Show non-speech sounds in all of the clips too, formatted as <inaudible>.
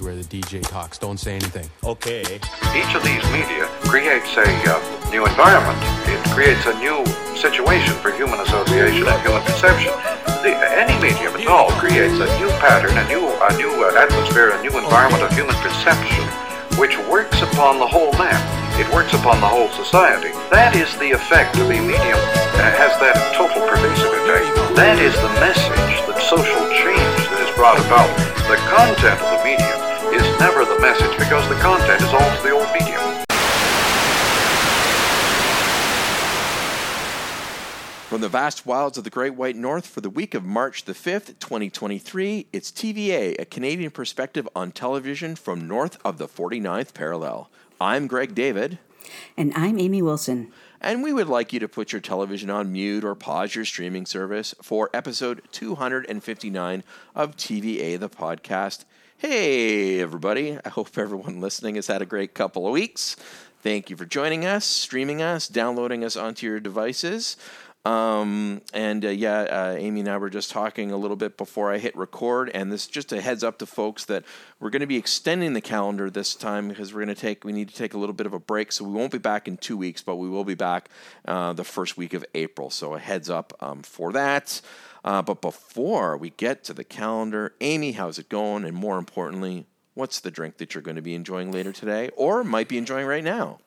is where the DJ talks. Don't say anything. Okay. Each of these media creates a uh, new environment. It creates a new situation for human association and human perception. The, any medium at all creates a new pattern, a new, a new uh, atmosphere, a new environment of human perception, which works upon the whole man. It works upon the whole society. That is the effect of a medium. Uh, has that total pervasive effect. That is the message, the social change that is brought about. The content never the message because the content is always the old medium. From the vast wilds of the Great White North for the week of March the 5th, 2023, it's TVA, a Canadian perspective on television from north of the 49th parallel. I'm Greg David. And I'm Amy Wilson. And we would like you to put your television on mute or pause your streaming service for episode 259 of TVA, the podcast. Hey, everybody. I hope everyone listening has had a great couple of weeks. Thank you for joining us, streaming us, downloading us onto your devices. Um, and uh, yeah, uh, Amy and I were just talking a little bit before I hit record, and this just a heads up to folks that we're going to be extending the calendar this time because we're going to take we need to take a little bit of a break, so we won't be back in two weeks, but we will be back uh, the first week of April. So a heads up um, for that. Uh, but before we get to the calendar, Amy, how's it going? And more importantly, what's the drink that you're going to be enjoying later today, or might be enjoying right now?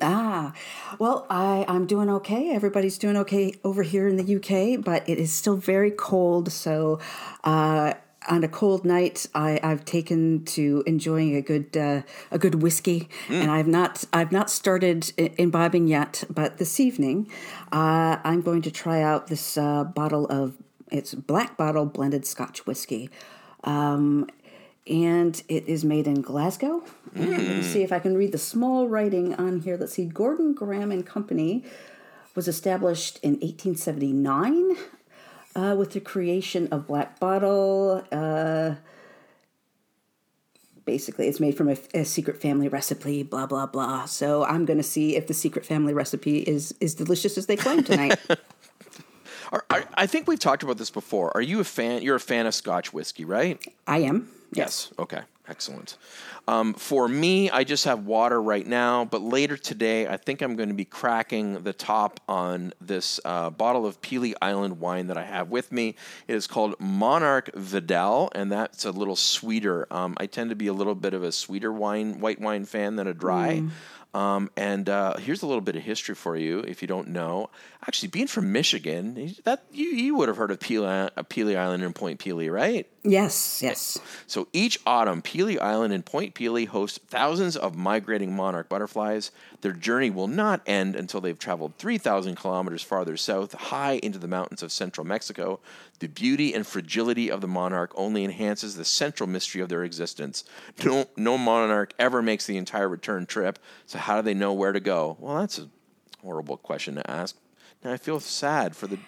Ah, well, I, I'm doing okay. Everybody's doing okay over here in the UK, but it is still very cold. So, uh, on a cold night, I, I've taken to enjoying a good uh, a good whiskey, mm. and I've not I've not started imbibing yet. But this evening, uh, I'm going to try out this uh, bottle of it's black bottle blended Scotch whiskey. Um, and it is made in Glasgow. Mm. Let me see if I can read the small writing on here. Let's see. Gordon Graham and Company was established in 1879 uh, with the creation of Black Bottle. Uh, basically, it's made from a, a, secret family recipe. Blah blah blah. So I'm going to see if the secret family recipe is is delicious as they claim tonight. <laughs> I think we've talked about this before. Are you a fan? You're a fan of Scotch whiskey, right? I am. Yes. yes. Okay. Excellent. Um, for me, I just have water right now, but later today, I think I'm going to be cracking the top on this uh, bottle of Pelee Island wine that I have with me. It is called Monarch Vidal, and that's a little sweeter. Um, I tend to be a little bit of a sweeter wine, white wine fan than a dry. Mm. Um, and uh, here's a little bit of history for you if you don't know. Actually, being from Michigan, that you, you would have heard of Pelee, uh, Pelee Island and Point Pelee, right? Yes, yes. So each autumn, Pelee Island and Point Pelee host thousands of migrating monarch butterflies. Their journey will not end until they've traveled 3,000 kilometers farther south, high into the mountains of central Mexico. The beauty and fragility of the monarch only enhances the central mystery of their existence. No, no monarch ever makes the entire return trip, so how do they know where to go? Well, that's a horrible question to ask. Now I feel sad for the,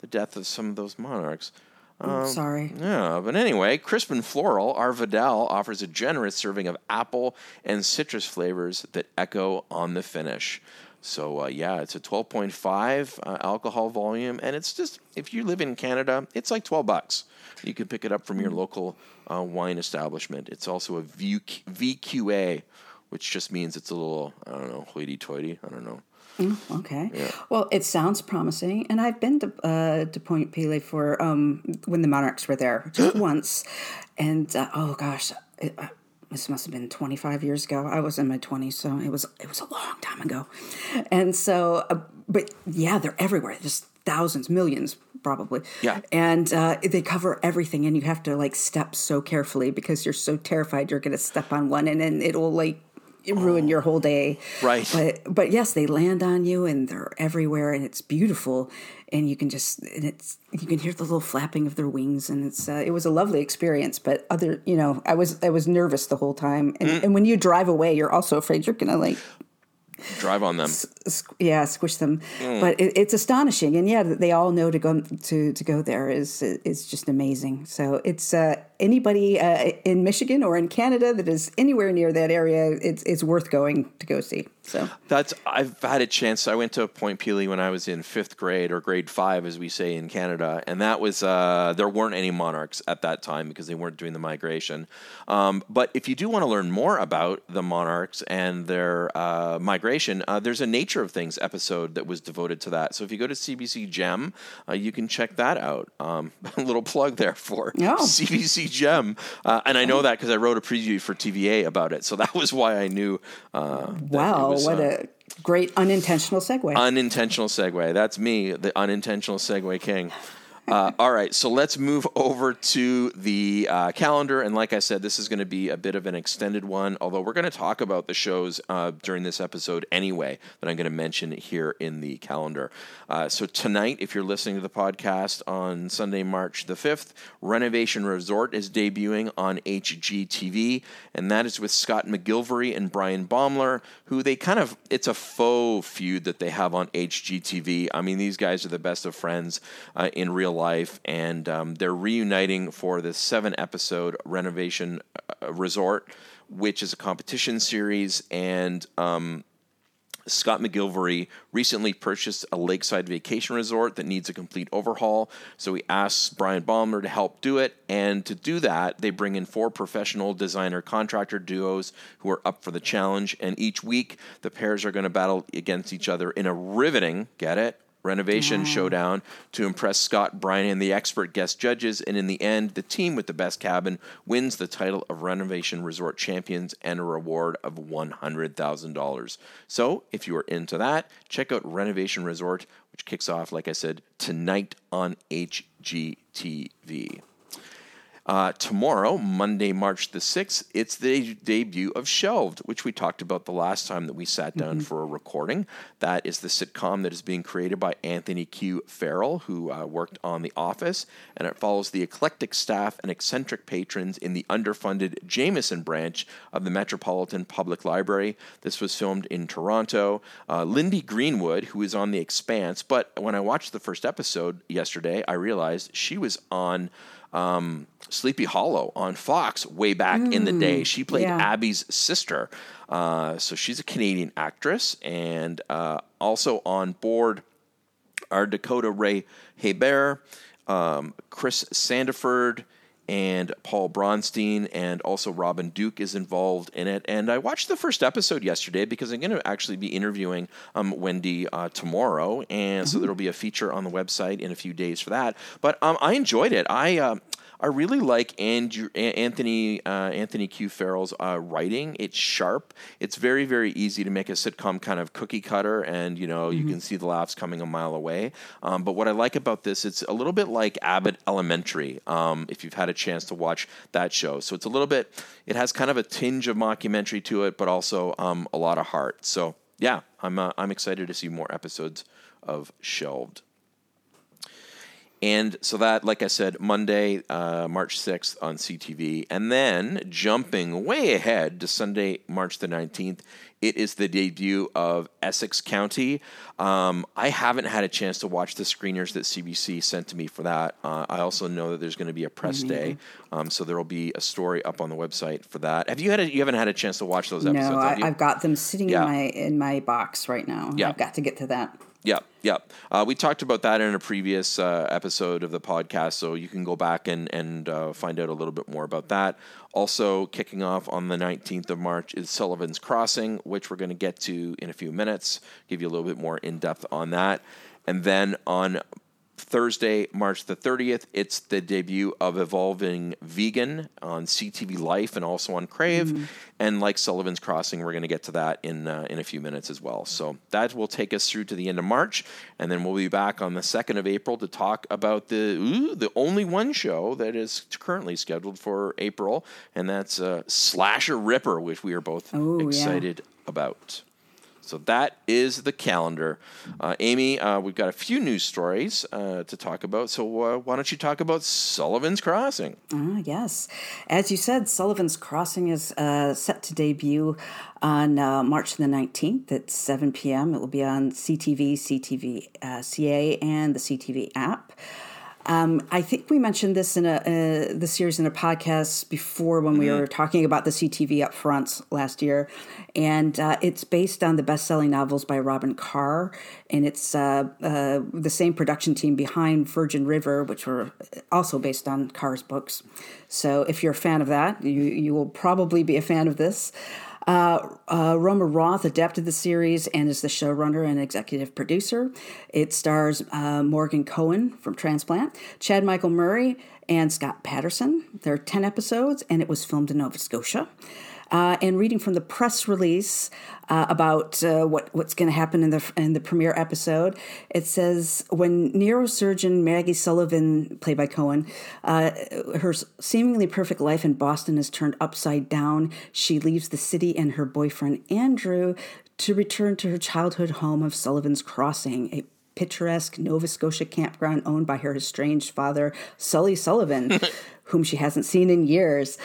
the death of some of those monarchs. Um, sorry. Yeah, but anyway, Crisp and Floral, our Vidal offers a generous serving of apple and citrus flavors that echo on the finish. So uh, yeah, it's a 12.5 uh, alcohol volume, and it's just if you live in Canada, it's like 12 bucks. You can pick it up from your local uh, wine establishment. It's also a VQA, which just means it's a little I don't know hoity-toity. I don't know. Mm, okay. Yeah. Well, it sounds promising, and I've been to uh, to Point Pelee for um, when the Monarchs were there <gasps> just once, and uh, oh gosh, it, uh, this must have been 25 years ago. I was in my 20s, so it was it was a long time ago, and so uh, but yeah, they're everywhere, just thousands, millions probably. Yeah. And uh, they cover everything, and you have to like step so carefully because you're so terrified you're going to step on one, and then it'll like ruin your whole day. Right. But but yes, they land on you and they're everywhere and it's beautiful and you can just and it's you can hear the little flapping of their wings and it's uh, it was a lovely experience. But other you know I was I was nervous the whole time and, mm. and when you drive away, you're also afraid you're gonna like drive on them. Yeah, squish them. Mm. But it, it's astonishing, and yeah, that they all know to go to to go there is is just amazing. So it's uh, anybody uh, in Michigan or in Canada that is anywhere near that area, it's it's worth going to go see. So that's I've had a chance. I went to Point Pelee when I was in fifth grade or grade five, as we say in Canada, and that was uh, there weren't any monarchs at that time because they weren't doing the migration. Um, but if you do want to learn more about the monarchs and their uh, migration, uh, there's a Nature of Things episode that was devoted to that. So if you go to CBC Gem, uh, you can check that out. Um, <laughs> a little plug there for Oh. CBC Gem, uh, and I know that because I wrote a preview for TVA about it. So that was why I knew. Uh, wow, was, what uh, a great unintentional segue. unintentional segue. That's me, the unintentional segue king. Uh, all right, so let's move over to the uh, calendar. And like I said, this is going to be a bit of an extended one, although we're going to talk about the shows uh, during this episode anyway that I'm going to mention here in the calendar. Uh, so tonight, if you're listening to the podcast on Sunday, March the 5th, Renovation Resort is debuting on HGTV, and that is with Scott McGillivray and Brian Baumler, who they kind of, it's a faux feud that they have on HGTV. I mean, these guys are the best of friends uh, in real life, and um, they're reuniting for the seven episode Renovation uh, Resort, which is a competition series. And um, Scott McGillivray recently purchased a lakeside vacation resort that needs a complete overhaul. So he asks Brian Baumler to help do it. And to do that, they bring in four professional designer contractor duos who are up for the challenge. And each week, the pairs are going to battle against each other in a riveting, get it? Renovation showdown to impress Scott, Brian and the expert guest judges. And in the end, the team with the best cabin wins the title of Renovation Resort Champions and a reward of $100,000. So if you are into that, check out Renovation Resort, which kicks off, like I said, tonight on HGTV. Uh, tomorrow, Monday, March the 6th, it's the debut of Shelved, which we talked about the last time that we sat down for a recording. That is the sitcom that is being created by Anthony Q. Farrell, who uh, worked on The Office, and it follows the eclectic staff and eccentric patrons in the underfunded Jameson branch of the Metropolitan Public Library. This was filmed in Toronto. Uh, Lyndie Greenwood, who is on The Expanse, but when I watched the first episode yesterday, I realized she was on um, Sleepy Hollow on Fox way back in the day. She played yeah. Abby's sister. Uh, so she's a Canadian actress and uh, also on board are Dakota Ray Hebert, um, Chris Sandiford, and Paul Braunstein, and also Robin Duke is involved in it. And I watched the first episode yesterday because I'm going to actually be interviewing um, Wendy uh, tomorrow, and so there'll be a feature on the website in a few days for that. But um, I enjoyed it. I. um I really like Andrew, Anthony uh, Anthony Q Farrell's uh, writing. It's sharp. It's very very easy to make a sitcom kind of cookie cutter, and you know you can see the laughs coming a mile away. Um, but what I like about this, it's a little bit like Abbott Elementary. Um, if you've had a chance to watch that show, so it's a little bit. It has kind of a tinge of mockumentary to it, but also um, a lot of heart. So yeah, I'm uh, I'm excited to see more episodes of Shelved. And so that, like I said, Monday, uh, March 6th on CTV. And then jumping way ahead to Sunday, March the 19th, it is the debut of Essex County. Um, I haven't had a chance to watch the screeners that CBC sent to me for that. Uh, I also know that there's going to be a press day, um, so there will be a story up on the website for that. Have you had? A, you haven't had a chance to watch those episodes? no, have I? I've got them sitting Yeah. in my in my box right now. Yeah. I've got to get to that. Yeah, yeah. Uh, we talked about that in a previous uh, episode of the podcast, so you can go back and and uh, find out a little bit more about that. Also, kicking off on the 19th of March is Sullivan's Crossing, which we're going to get to in a few minutes. Give you a little bit more in depth on that, and then on Thursday, March the 30th, it's the debut of Evolving Vegan on CTV Life and also on Crave. And like Sullivan's Crossing, we're going to get to that in uh, in a few minutes as well. So that will take us through to the end of March, and then we'll be back on the 2nd of April to talk about the ooh, the only one show that is currently scheduled for April, and that's uh, Slasher Ripper, which we are both Oh, yeah. excited about. So that is the calendar. Uh, Amy, uh, we've got a few news stories uh, to talk about. So uh, why don't you talk about Sullivan's Crossing? Ah, yes. As you said, Sullivan's Crossing is uh, set to debut on uh, March the 19th at 7 p.m. It will be on CTV, CTV CA, and the CTV app. Um, I think we mentioned this in a uh, the series in a podcast before when we Mm-hmm. were talking about the CTV up upfronts last year, and uh, it's based on the best-selling novels by Robyn Carr, and it's uh, uh, the same production team behind Virgin River, which were also based on Carr's books. So if you're a fan of that, you you will probably be a fan of this. Uh, uh, Roma Roth adapted the series and is the showrunner and executive producer. It stars uh, Morgan Kohan from Transplant, Chad Michael Murray, and Scott Patterson. There are 10 episodes, and it was filmed in Nova Scotia. Uh, and reading from the press release uh, about uh, what what's going to happen in the in the premiere episode, it says when neurosurgeon Maggie Sullivan, played by Kohan, uh, her seemingly perfect life in Boston is turned upside down. She leaves the city and her boyfriend Andrew to return to her childhood home of Sullivan's Crossing, a picturesque Nova Scotia campground owned by her estranged father, Sully Sullivan, <laughs> whom she hasn't seen in years.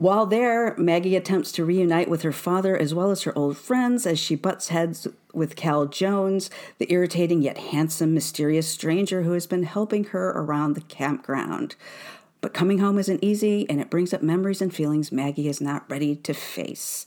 While there, Maggie attempts to reunite with her father as well as her old friends as she butts heads with Cal Jones, the irritating yet handsome, mysterious stranger who has been helping her around the campground. But coming home isn't easy, and it brings up memories and feelings Maggie is not ready to face.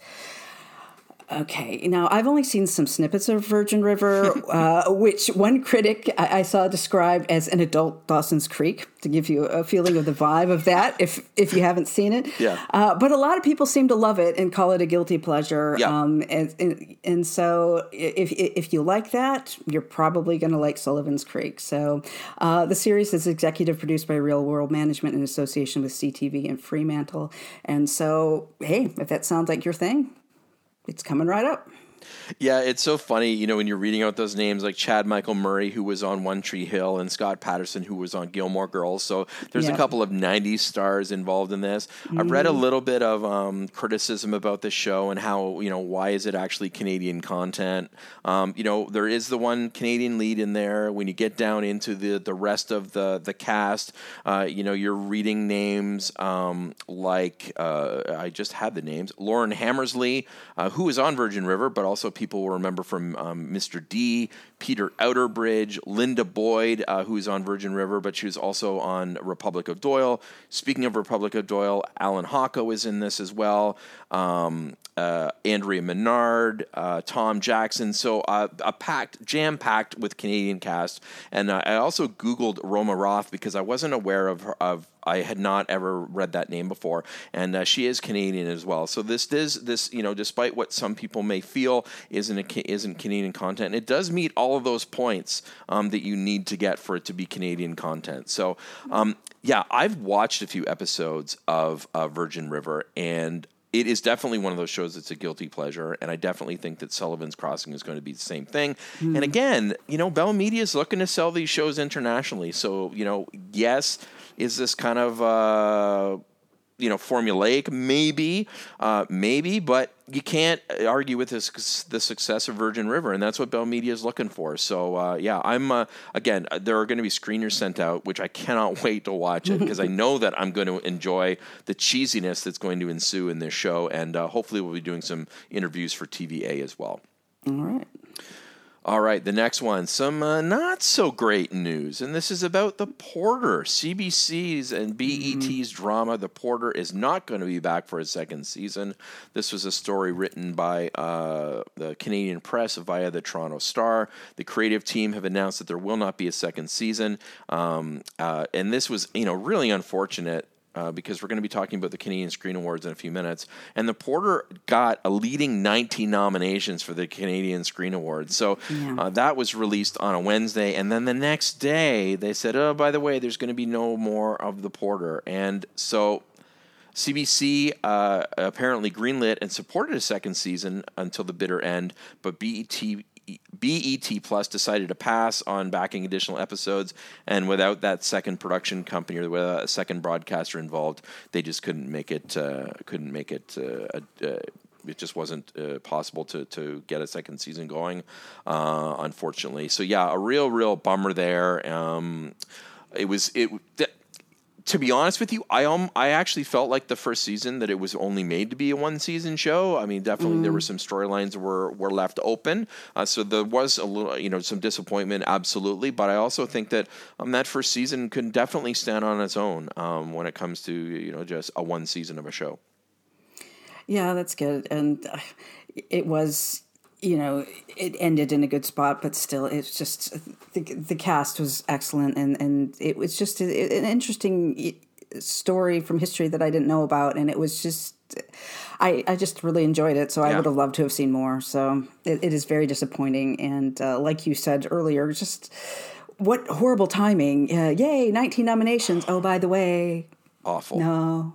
Okay, now I've only seen some snippets of Virgin River, <laughs> uh, which one critic I, I saw described as an adult Dawson's Creek, to give you a feeling of the vibe of that, if if you haven't seen it. Yeah. Uh, but a lot of people seem to love it and call it a guilty pleasure. Yeah. Um, and, and and so if if you like that, you're probably going to like Sullivan's Creek. So uh, the series is executive produced by Reel World Management in association with CTV and Fremantle. And so, hey, if that sounds like your thing, it's coming right up. Yeah, it's so funny, you know, when you're reading out those names like Chad Michael Murray, who was on One Tree Hill, and Scott Patterson, who was on Gilmore Girls. So there's Yeah. a couple of 90s stars involved in this. I've read a little bit of um, criticism about this show and how, you know, why is it actually Canadian content? Um, you know, there is the one Canadian lead in there. When you get down into the, the rest of the, the cast, uh, you know, you're reading names um, like, uh, I just had the names, Lauren Hammersley, uh, who is on Virgin River, but also people will remember from um, Mr. D, Peter Outerbridge, Linda Boyd, uh, who's on Virgin River, but she was also on Republic of Doyle. Speaking of Republic of Doyle, Allan Hawco is in this as well. Um, uh, Andrea Menard, uh, Tom Jackson. So uh, a packed, jam packed with Canadian cast. And uh, I also Googled Roma Roth because I wasn't aware of her, of I had not ever read that name before, and uh, she is Canadian as well. So this is this you know, despite what some people may feel isn't a, isn't Canadian content, it does meet all of those points um, that you need to get for it to be Canadian content. So um, yeah, I've watched a few episodes of uh, Virgin River, and it is definitely one of those shows that's a guilty pleasure, and I definitely think that Sullivan's Crossing is going to be the same thing. And again, you know, Bell Media is looking to sell these shows internationally, so you know, yes, is this kind of uh, you know formulaic? Maybe, uh, maybe, but you can't argue with this, the success of Virgin River, and that's what Bell Media is looking for. So uh, yeah, I'm uh, again. uh, There are going to be screeners sent out, which I cannot <laughs> wait to watch it because I <laughs> know that I'm going to enjoy the cheesiness that's going to ensue in this show, and uh, hopefully we'll be doing some interviews for TVA as well. All right. All right, the next one, some uh, not so great news, and this is about The Porter. CBC's and BET's drama, The Porter, is not going to be back for a second season. This was a story written by uh, the Canadian Press via the Toronto Star. The creative team have announced that there will not be a second season, um, uh, and this was, you know, really unfortunate uh, because we're going to be talking about the Canadian Screen Awards in a few minutes. And the Porter got a leading 19 nominations for the Canadian Screen Awards. So uh, that was released on a Wednesday. And then the next day, they said, oh, by the way, there's going to be no more of the Porter. And so. CBC uh, apparently greenlit and supported a second season until the bitter end, but BET BET Plus decided to pass on backing additional episodes, and without that second production company or without a second broadcaster involved, they just couldn't make it. Uh, couldn't make it. Uh, uh, it just wasn't uh, possible to to get a second season going, uh, unfortunately. So yeah, a real real bummer there. Um, it was it. Th- to be honest with you, I um I actually felt like the first season that it was only made to be a one season show. I mean, definitely there were some storylines were were left open, uh, so there was a little you know some disappointment, absolutely. But I also think that um that first season can definitely stand on its own um when it comes to you know just a one season of a show. Yeah, that's good. And uh, it was, you know, it ended in a good spot, but still, it's just the, the cast was excellent, and and it was just a, an interesting story from history that I didn't know about, and it was just. I, I just really enjoyed it, so I would have loved to have seen more. So it, it is very disappointing, and uh, like you said earlier, just what horrible timing! Uh, yay, nineteen nominations. Oh, by the way, Awful. no.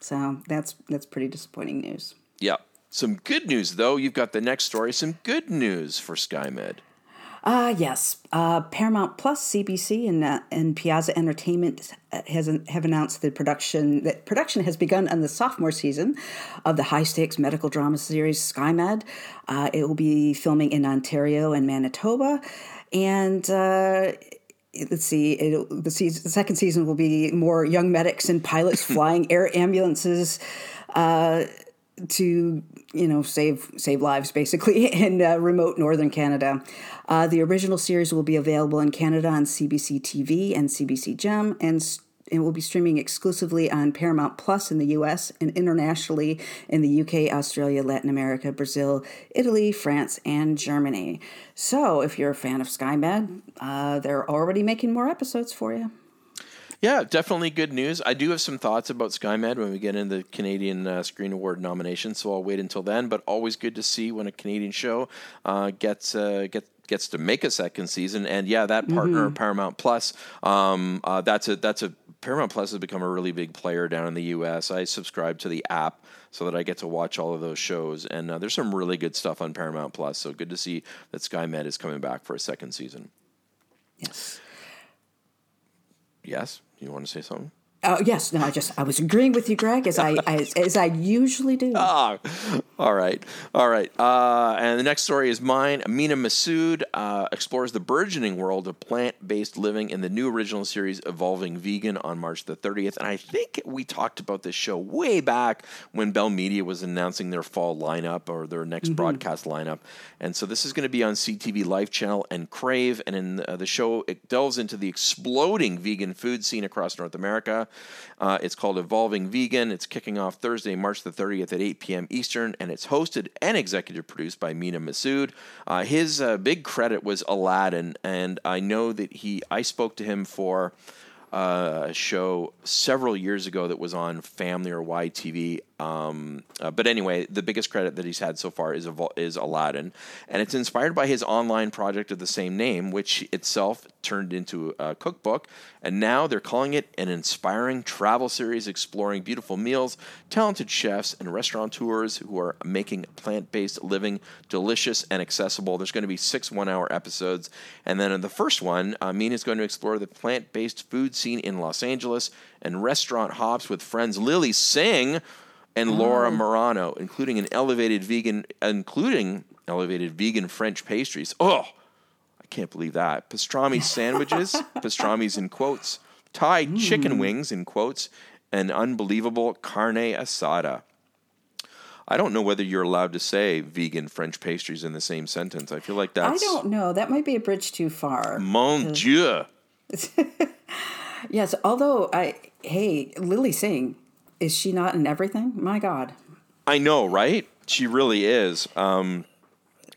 So that's that's pretty disappointing news. Yeah. Some good news though. You've got the next story. Some good news for SkyMed. Uh, yes. Uh, Paramount Plus, CBC, and uh, and Piazza Entertainment has have announced the production that production has begun on the sophomore season of the high stakes medical drama series SkyMed. Uh, it will be filming in Ontario and Manitoba, and. Uh, Let's see. It, the, season, the second season will be more young medics and pilots <laughs> flying air ambulances uh, to you know save save lives basically <laughs> in uh, remote northern Canada. Uh, the original series will be available in Canada on CBC TV and CBC Gem, and s- it will be streaming exclusively on Paramount Plus in the U.S. and internationally in the U.K., Australia, Latin America, Brazil, Italy, France, and Germany. So, if you're a fan of SkyMed, uh, they're already making more episodes for you. Yeah, definitely good news. I do have some thoughts about SkyMed when we get into the Canadian uh, Screen Award nomination, so I'll wait until then. But always good to see when a Canadian show uh, gets uh, gets gets to make a second season. And yeah, that partner Paramount Plus, um, uh, that's a that's a Paramount Plus has become a really big player down in the U.S. I subscribe to the app so that I get to watch all of those shows, and uh, there's some really good stuff on Paramount Plus. So good to see that SkyMed is coming back for a second season. Yes. Yes, you want to say something? Oh yes, no, I just I was agreeing with you, Greg, as I as, as I usually do. <laughs> Ah, all right, all right. Uh, and the next story is mine. Amina Massoud uh, explores the burgeoning world of plant-based living in the new original series Evolving Vegan on March the 30th. And I think we talked about this show way back when Bell Media was announcing their fall lineup or their next broadcast lineup. And so this is going to be on CTV Life Channel and Crave. And in uh, the show, it delves into the exploding vegan food scene across North America. Uh, it's called Evolving Vegan. It's kicking off Thursday, March the 30th at 8 p.m. Eastern, and it's hosted and executive produced by Mena Massoud. Uh, his uh, big credit was Aladdin, and I know that he. I spoke to him for uh, a show several years ago that was on Family or YTV. Um, uh, but anyway, the biggest credit that he's had so far is is Aladdin, and it's inspired by his online project of the same name, which itself turned into a cookbook. And now they're calling it an inspiring travel series exploring beautiful meals, talented chefs, and restaurateurs who are making plant based living delicious and accessible. There's going to be six one hour episodes. And then in the first one, uh, is going to explore the plant based food scene in Los Angeles and restaurant hops with friends Lilly Singh and Laura mm. Marano, including an elevated vegan, including elevated vegan French pastries. Oh, I can't believe that. Pastrami <laughs> sandwiches, pastrami's in quotes, Thai chicken mm. wings in quotes, and unbelievable carne asada. I don't know whether you're allowed to say vegan French pastries in the same sentence. I feel like that's. I don't know. That might be a bridge too far. mon dieu. <laughs> Yes, although I hey, Lilly Singh, is she not in everything? My God. I know, right? She really is. Um,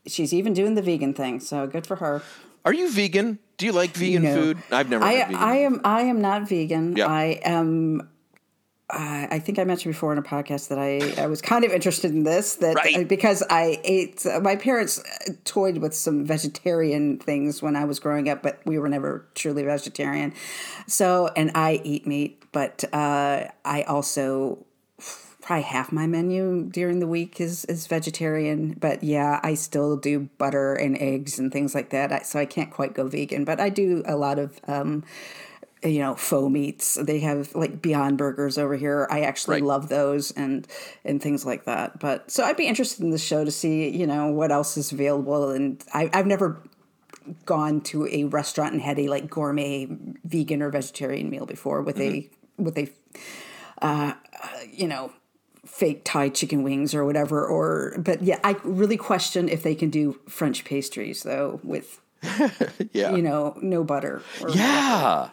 She's even doing the vegan thing, so good for her. are you vegan? Do you like vegan No. food? I've never I had vegan. I am I am not vegan. Yeah. I am I I think I mentioned before in a podcast that I, I was kind of interested in this that Right. because I ate my parents toyed with some vegetarian things when I was growing up, but we were never truly vegetarian. So and I eat meat, but uh, I also probably half my menu during the week is is vegetarian. But yeah, I still do butter and eggs and things like that. I, so I can't quite go vegan, but I do a lot of. Um, you know faux meats they have like beyond burgers over here i actually Right. love those and and things like that but so i'd be interested in the show to see you know what else is available and I, i've never gone to a restaurant and had a like gourmet vegan or vegetarian meal before with a what they, uh, you know, fake Thai chicken wings or whatever. Or but yeah, I really question if they can do French pastries though with <laughs> Yeah. you know no butter. Or Yeah.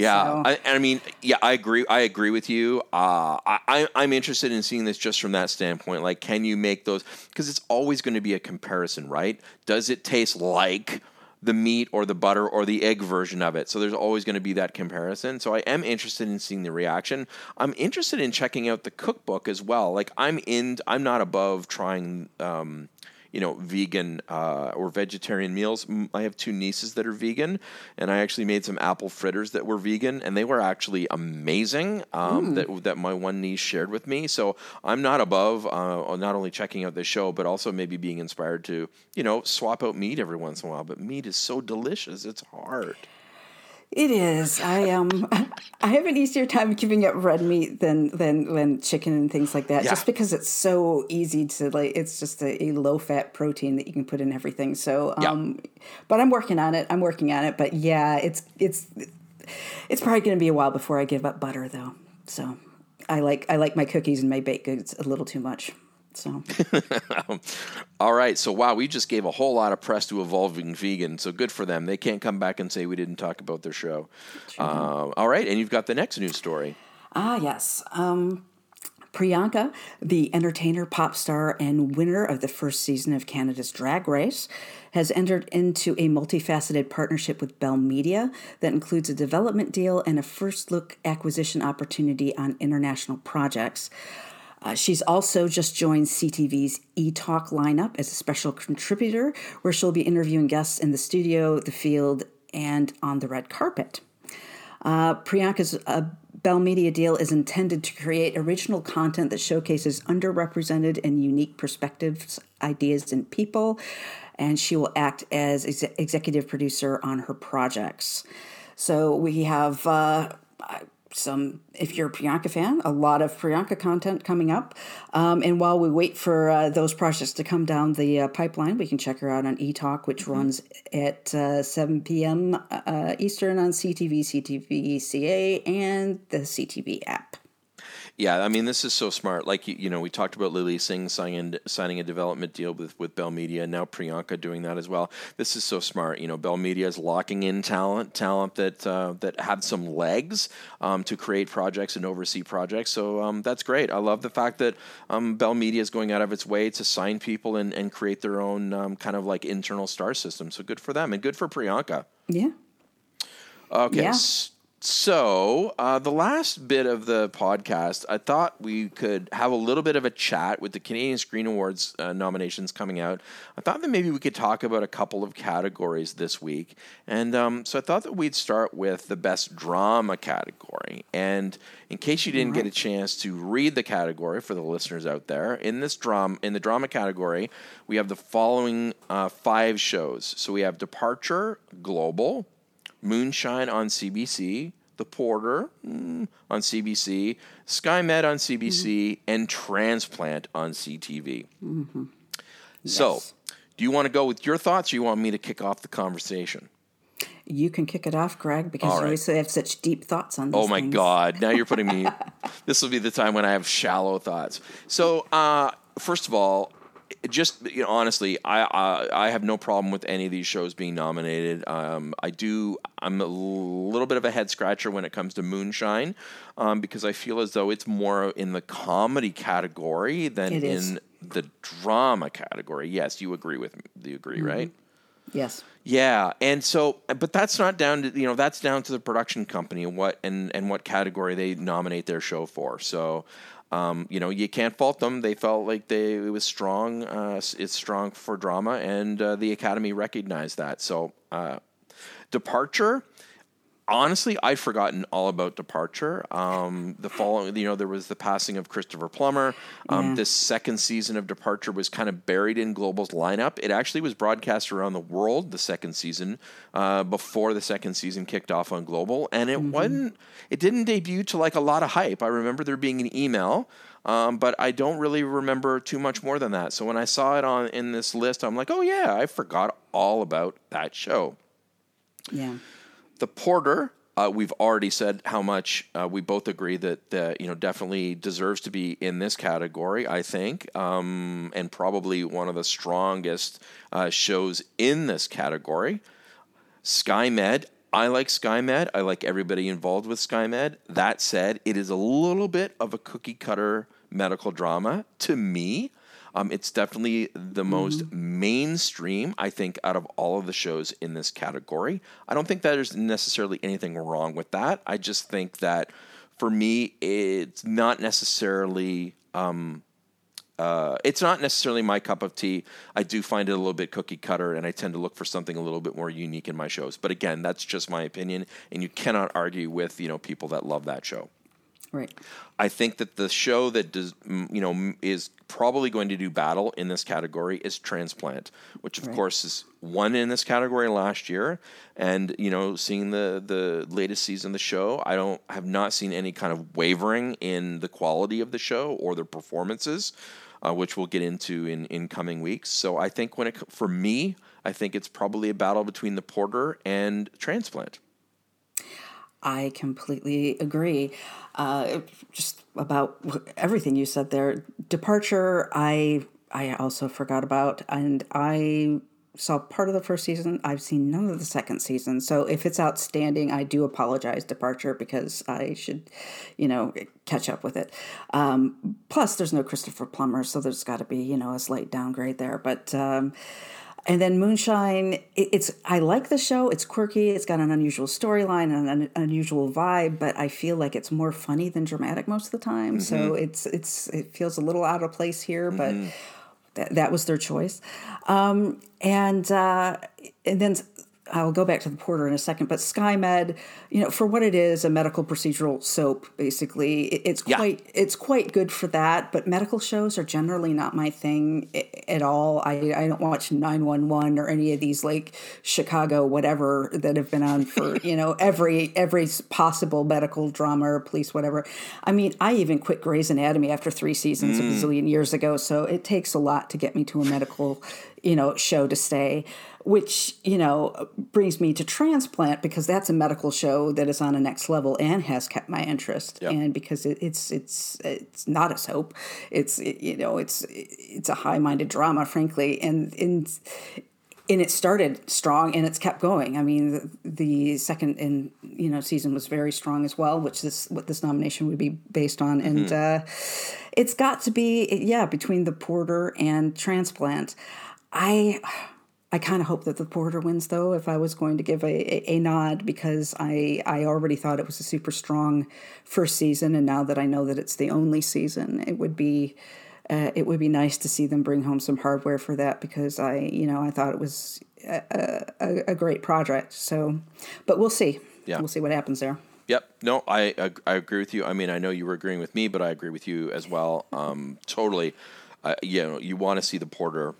Yeah, So- I, I mean, yeah, I agree. I agree with you. Uh, I, I, I'm interested in seeing this just from that standpoint. Like, can you make those? Because it's always going to be a comparison, right? Does it taste like the meat or the butter or the egg version of it? So there's always going to be that comparison. So I am interested in seeing the reaction. I'm interested in checking out the cookbook as well. Like, I'm in. I'm not above trying. Um, you know, vegan uh, or vegetarian meals. I have two nieces that are vegan, and I actually made some apple fritters that were vegan, and they were actually amazing. Um, That that my one niece shared with me. So I'm not above uh, not only checking out the show, but also maybe being inspired to you know swap out meat every once in a while. But meat is so delicious; it's hard. It is. I um <laughs> I have an easier time giving up red meat than than than chicken and things like that. Yeah. Just because it's so easy to like it's just a, a low fat protein that you can put in everything. So Yeah. um but I'm working on it. I'm working on it. But yeah, it's it's it's probably gonna be a while before I give up butter though. So I like I like my cookies and my baked goods a little too much. So <laughs> All right, so wow, we just gave a whole lot of press to Evolving Vegan. So good for them. They can't come back and say we didn't talk about their show. Uh, all right, and you've got the next news story. Ah, yes. Um, Priyanka, the entertainer, pop star, and winner of the first season of Canada's Drag Race, has entered into a multifaceted partnership with Bell Media that includes a development deal and a first look acquisition opportunity on international projects. Uh, she's also just joined CTV's E Talk lineup as a special contributor, where she'll be interviewing guests in the studio, the field, and on the red carpet. Uh, Priyanka's uh, Bell Media deal is intended to create original content that showcases underrepresented and unique perspectives, ideas, and people. And she will act as ex- executive producer on her projects. So we have uh, some, if you're a Priyanka fan, a lot of Priyanka content coming up. Um, and while we wait for uh, those projects to come down the uh, pipeline, we can check her out on eTalk, which runs at uh, 7 p.m. Uh, Eastern on CTV, CTV CA, and the CTV app. Yeah, I mean, this is so smart. Like you, you know, we talked about Lilly Singh signing signing a development deal with with Bell Media. And now Priyanka doing that as well. This is so smart. You know, Bell Media is locking in talent, talent that uh, that have some legs um, to create projects and oversee projects. So um, that's great. I love the fact that um, Bell Media is going out of its way to sign people and, and create their own um, kind of like internal star system. So good for them and good for Priyanka. Yeah. Okay. Yeah. s- So, uh, the last bit of the podcast, I thought we could have a little bit of a chat with the Canadian Screen Awards uh, nominations coming out. I thought that maybe we could talk about a couple of categories this week. And um, so I thought that we'd start with the best drama category. And in case you didn't get a chance to read the category for the listeners out there, in this drama, in the drama category, we have the following uh, five shows. So we have Departure Global, Moonshine on CBC, The Porter mm, on CBC, SkyMed on CBC, and Transplant on CTV. So, Yes. do you want to go with your thoughts or you want me to kick off the conversation? You can kick it off, Greg, because All you always have such deep thoughts on Oh my things. God! Now you're putting me. <laughs> this will be the time when I have shallow thoughts. So, uh, first of all, just you know, honestly, I, I I have no problem with any of these shows being nominated. Um, I do. I'm a little bit of a head scratcher when it comes to Moonshine, um, because I feel as though it's more in the comedy category than It is. in the drama category. Yes, you agree with me. You agree, Mm-hmm. right? Yes. Yeah, and so, but that's not down to you know that's down to the production company and what and and what category they nominate their show for. So, um, you know, you can't fault them. They felt like they it was strong. Uh, it's strong for drama, and uh, the Academy recognized that. So, uh, Departure. Honestly, I'd forgotten all about Departure. Um, the following, you know, there was the passing of Christopher Plummer. Um, Yeah. This second season of Departure was kind of buried in Global's lineup. It actually was broadcast around the world the second season uh, before the second season kicked off on Global, and it wasn't. It didn't debut to like a lot of hype. I remember there being an email. Um, but I don't really remember too much more than that. So when I saw it on in this list, I'm like, oh yeah, I forgot all about that show. Yeah. The Porter, Uh, we've already said how much uh, we both agree that you know definitely deserves to be in this category. I think, um, and probably one of the strongest uh, shows in this category. SkyMed. I like SkyMed. I like everybody involved with SkyMed. That said, it is a little bit of a cookie cutter medical drama to me. Um, it's definitely the most mainstream, I think, out of all of the shows in this category. I don't think that there's necessarily anything wrong with that. I just think that for me, it's not necessarily. Um, uh, it's not necessarily my cup of tea. I do find it a little bit cookie cutter, and I tend to look for something a little bit more unique in my shows. But again, that's just my opinion, and you cannot argue with you know people that love that show. Right. I think that the show that does, you know, is probably going to do battle in this category is Transplant, which of Right. course is won in this category last year. And you know, seeing the the latest season of the show, I don't have not seen any kind of wavering in the quality of the show or the performances, uh, which we'll get into in in coming weeks. So I think when it for me, I think it's probably a battle between the Porter and Transplant. I completely agree. Uh, just about everything you said there. Departure, I I also forgot about, and I saw part of the first season. I've seen none of the second season. So if it's outstanding, I do apologize, Departure, because I should, you know, catch up with it. Um, plus, there's no Christopher Plummer, so there's got to be, you know, a slight downgrade there. But um, and then Moonshine, it, it's I like the show. It's quirky. It's got an unusual storyline and an unusual vibe, but I feel like it's more funny than dramatic most of the time. So it's it's it feels a little out of place here, but that, that was their choice. Um, and uh, and then I'll go back to the Porter in a second, but SkyMed, you know, for what it is, a medical procedural soap, basically, it, it's Yeah. quite it's quite good for that. But medical shows are generally not my thing at all. I, I don't watch nine one one or any of these like Chicago whatever that have been on for <laughs> you know every every possible medical drama or police whatever. I mean, I even quit Grey's Anatomy after three seasons a mm. bazillion years ago. So it takes a lot to get me to a medical you know show to stay which you know brings me to transplant because that's a medical show that is on a next level and has kept my interest Yep. and because it, it's it's it's not a soap it's it, you know it's it's a high-minded drama frankly and and and it started strong and it's kept going. I mean, the, the second in you know season was very strong as well, which is what this nomination would be based on. And uh, it's got to be yeah between the Porter and Transplant. I I kind of hope that the Porter wins though. If I was going to give a, a, a nod, because I I already thought it was a super strong first season, and now that I know that it's the only season, it would be uh, it would be nice to see them bring home some hardware for that because I, you know, I thought it was a, a, a great project. So, but we'll see. Yeah. We'll see what happens there. Yep. No, I ag- I agree with you. I mean, I know you were agreeing with me, but I agree with you as well. Um, totally. Uh, you know, you want to see the porter.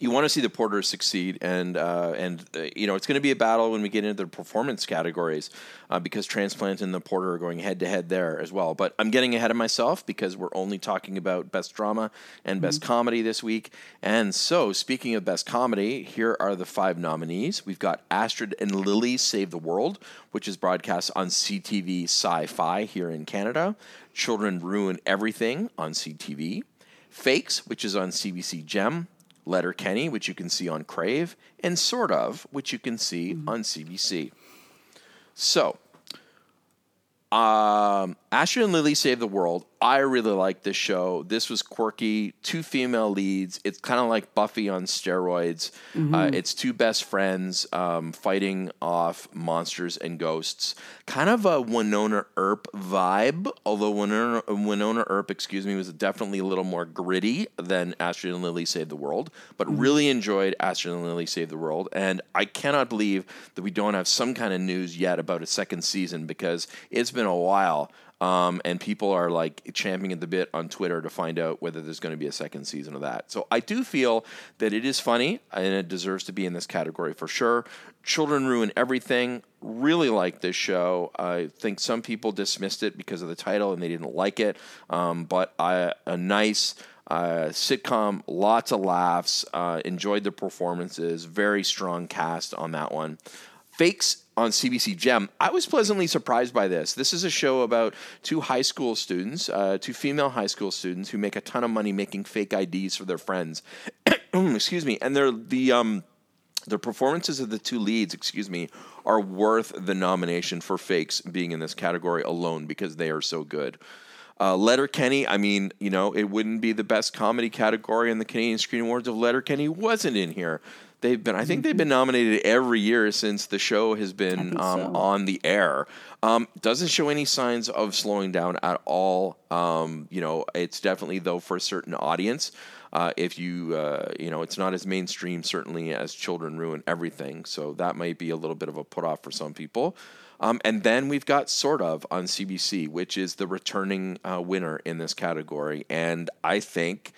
You want to see the porter succeed, and uh, and uh, you know it's going to be a battle when we get into the performance categories uh, because transplant and the porter are going head to head there as well. But I'm getting ahead of myself because we're only talking about best drama and best comedy this week. And so, speaking of best comedy, here are the five nominees. We've got Astrid and Lily Save the World, which is broadcast on CTV Sci-Fi here in Canada. Children Ruin Everything on CTV. Fakes, which is on CBC Gem. Letterkenny, which you can see on Crave, and Sort of, which you can see mm-hmm. on CBC. So, um, Asher and Lily Save the World. I really like this show. This was quirky, two female leads. It's kind of like Buffy on steroids. Uh, it's two best friends um, fighting off monsters and ghosts. Kind of a Wynonna Earp vibe, although Wynonna, Wynonna Earp, excuse me, was definitely a little more gritty than Astrid and Lily Save the World. But really enjoyed Astrid and Lily Save the World, and I cannot believe that we don't have some kind of news yet about a second season because it's been a while. Um, and people are like champing at the bit on Twitter to find out whether there's going to be a second season of that. So I do feel that it is funny and it deserves to be in this category for sure. Children Ruin Everything. Really like this show. I think some people dismissed it because of the title and they didn't like it. Um, but I, a nice uh, sitcom, lots of laughs. Uh, enjoyed the performances. Very strong cast on that one. Fakes on CBC Gem, I was pleasantly surprised by this. This is a show about two high school students, uh, two female high school students who make a ton of money making fake IDs for their friends. <clears throat> excuse me, and they're the um, the performances of the two leads, excuse me, are worth the nomination for fakes being in this category alone because they are so good. Uh, Letterkenny, I mean, you know, it wouldn't be the best comedy category in the Canadian Screen Awards if Letterkenny wasn't in here. They've been, I think, they've been nominated every year since the show has been um, so. on the air. Um, doesn't show any signs of slowing down at all. Um, you know, it's definitely though for a certain audience. Uh, if you, uh, you know, it's not as mainstream certainly as Children Ruin Everything, so that might be a little bit of a put off for some people. Um, and then we've got Sort of on CBC, which is the returning uh, winner in this category, and I think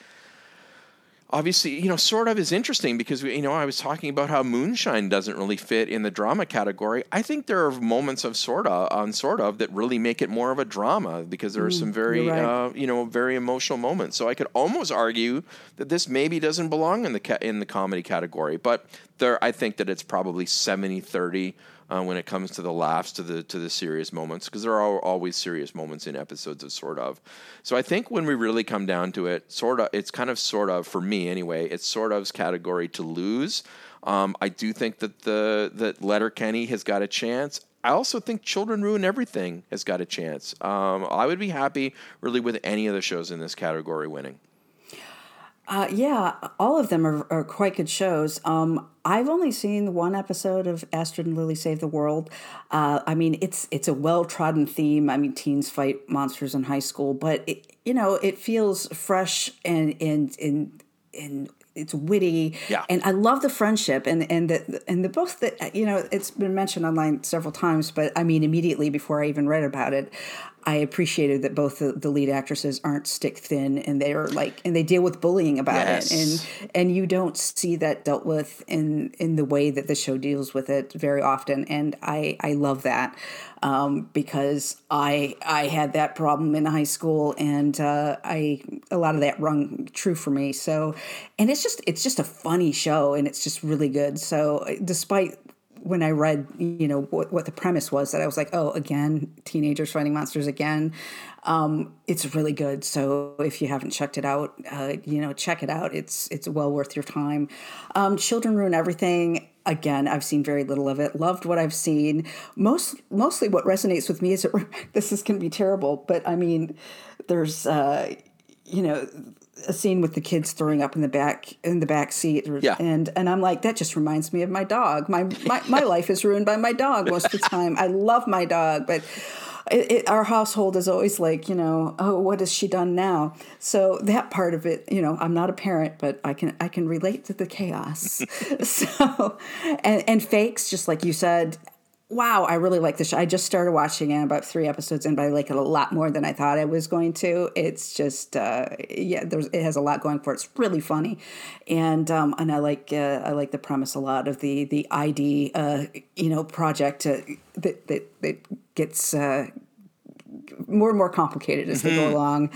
obviously, you know, sort of is interesting because you know I was talking about how Moonshine doesn't really fit in the drama category. I think there are moments of sort of on sort of that really make it more of a drama because there are some very right. uh, you know very emotional moments. So I could almost argue that this maybe doesn't belong in the ca- in the comedy category, but there I think that it's probably 70-30 uh, when it comes to the laughs to the to the serious moments because there are always serious moments in episodes of sort of so i think when we really come down to it sort of it's kind of sort of for me anyway it's sort of's category to lose um, i do think that the that letterkenny has got a chance I also think Children Ruin Everything has got a chance. Um, I would be happy really with any of the shows in this category winning. Uh, yeah, all of them are, are quite good shows. Um, I've only seen one episode of Astrid and Lily Save the World. Uh, I mean, it's it's a well trodden theme. I mean, teens fight monsters in high school, but it, you know, it feels fresh and and and and it's witty. Yeah. And I love the friendship and and the and the both that you know it's been mentioned online several times, but I mean immediately before I even read about it, I appreciated that both the, the lead actresses aren't stick thin and they're like and they deal with bullying about Yes. it and and you don't see that dealt with in in the way that the show deals with it very often. And I I love that um, because I I had that problem in high school and uh, I a lot of that rung true for me. So and it's just it's just a funny show and it's just really good. So despite when I read, you know, what, what the premise was, that I was like, oh, again, teenagers fighting monsters again. Um, it's really good. So if you haven't checked it out, uh, you know, check it out. It's it's well worth your time. Um, Children ruin everything. Again, I've seen very little of it. Loved what I've seen. Most mostly, what resonates with me is it. <laughs> This is going to be terrible, but I mean, there's. Uh, you know a scene with the kids throwing up in the back in the back seat. Yeah. and and I'm like that just reminds me of my dog. My my, <laughs> my life is ruined by my dog most of the time. I love my dog but it, it, our household is always like you know oh what has she done now? So that part of it you know I'm not a parent but I can I can relate to the chaos. <laughs> So and and fakes just like you said wow, I really like the show. I just started watching it about three episodes in, but I like it a lot more than I thought I was going to. It's just, uh, yeah, there's it has a lot going for it. It's really funny, and um, and I like uh, I like the premise a lot of the the ID uh, you know project uh, that that that gets uh, more and more complicated as they go along.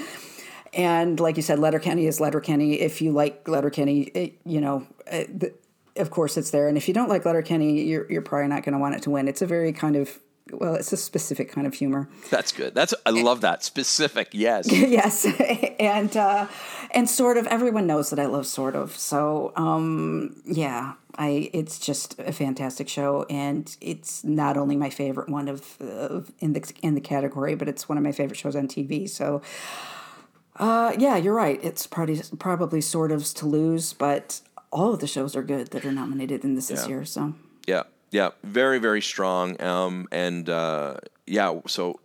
And like you said, Letterkenny is Letterkenny. If you like Letterkenny, it, you know, uh, the, of course it's there. And if you don't like Letterkenny, you're you're probably not going to want it to win. It's a very kind of well, it's a specific kind of humor. That's good. That's I love that specific. Yes. <laughs> yes, <laughs> and uh, and sort of everyone knows that I love sort of. So um, yeah, I it's just a fantastic show, and it's not only my favorite one of, of in the in the category, but it's one of my favorite shows on TV. So. Uh, yeah, you're right. It's probably probably sort of to lose, but all of the shows are good that are nominated in this this year. So Yeah, yeah, very, very strong. Um, and uh, yeah, so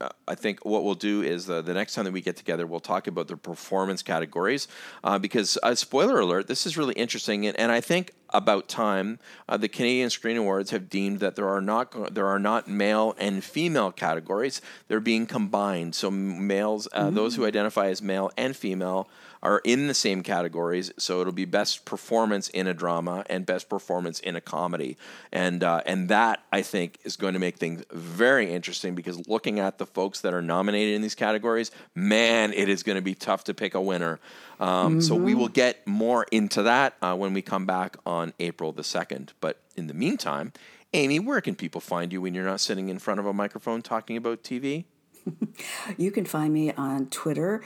uh, I think what we'll do is uh, the next time that we get together, we'll talk about the performance categories uh, because, uh, spoiler alert, this is really interesting, and, and I think about time uh, the Canadian Screen Awards have deemed that there are not there are not male and female categories; they're being combined. So males, uh, those who identify as male and female, are in the same categories. So it'll be best performance in a drama and best performance in a comedy, and uh, and that I think is going to make things very interesting because looking at the folks that are nominated in these categories, man, it is going to be tough to pick a winner. Um, So we will get more into that uh, when we come back on April the second. But in the meantime. Amy, where can people find you when you're not sitting in front of a microphone talking about TV? <laughs> You can find me on Twitter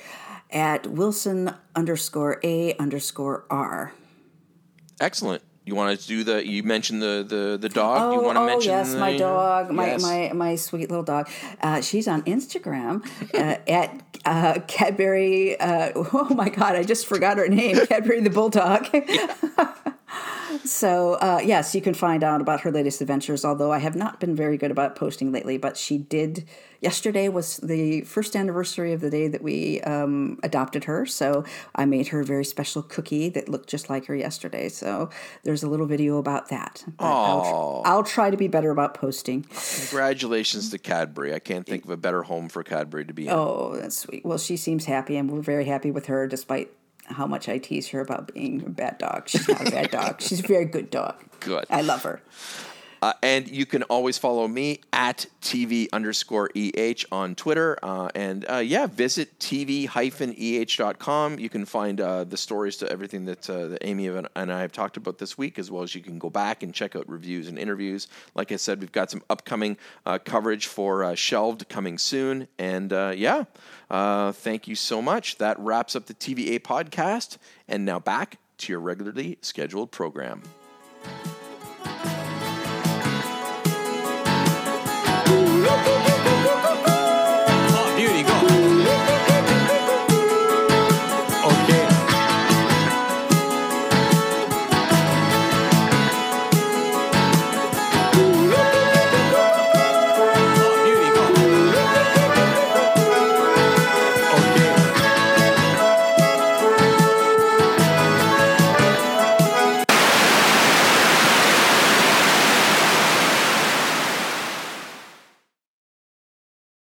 at Wilson underscore A underscore R. Excellent. You want to do the? You mentioned the the the dog. you want to oh mention? yes, the, my dog, my, Yes. my my sweet little dog. Uh, she's on Instagram uh, <laughs> at uh, Cadbury. Uh, <laughs> oh my God, I just forgot her name. Cadbury the Bulldog. So uh, yes, you can find out about her latest adventures. Although I have not been very good about posting lately, but she did. Yesterday was the first anniversary of the day that we um, adopted her, so I made her a very special cookie that looked just like her yesterday. So there's a little video about that. I'll, tr- I'll try to be better about posting. Congratulations to Cadbury. I can't think of a better home for Cadbury to be in. Oh, that's sweet. Well, she seems happy, and we're very happy with her, despite how much I tease her about being a bad dog. She's not a bad dog. She's a very good dog. Good. I love her. Uh, and you can always follow me at TV underscore EH on Twitter. Uh, and uh, yeah, visit TV hyphen EH.com. You can find uh, the stories to everything that, uh, that Amy and I have talked about this week, as well as you can go back and check out reviews and interviews. Like I said, we've got some upcoming uh, coverage for Shelved coming soon. And yeah, thank you so much. That wraps up the TVA podcast. And now back to your regularly scheduled program. Look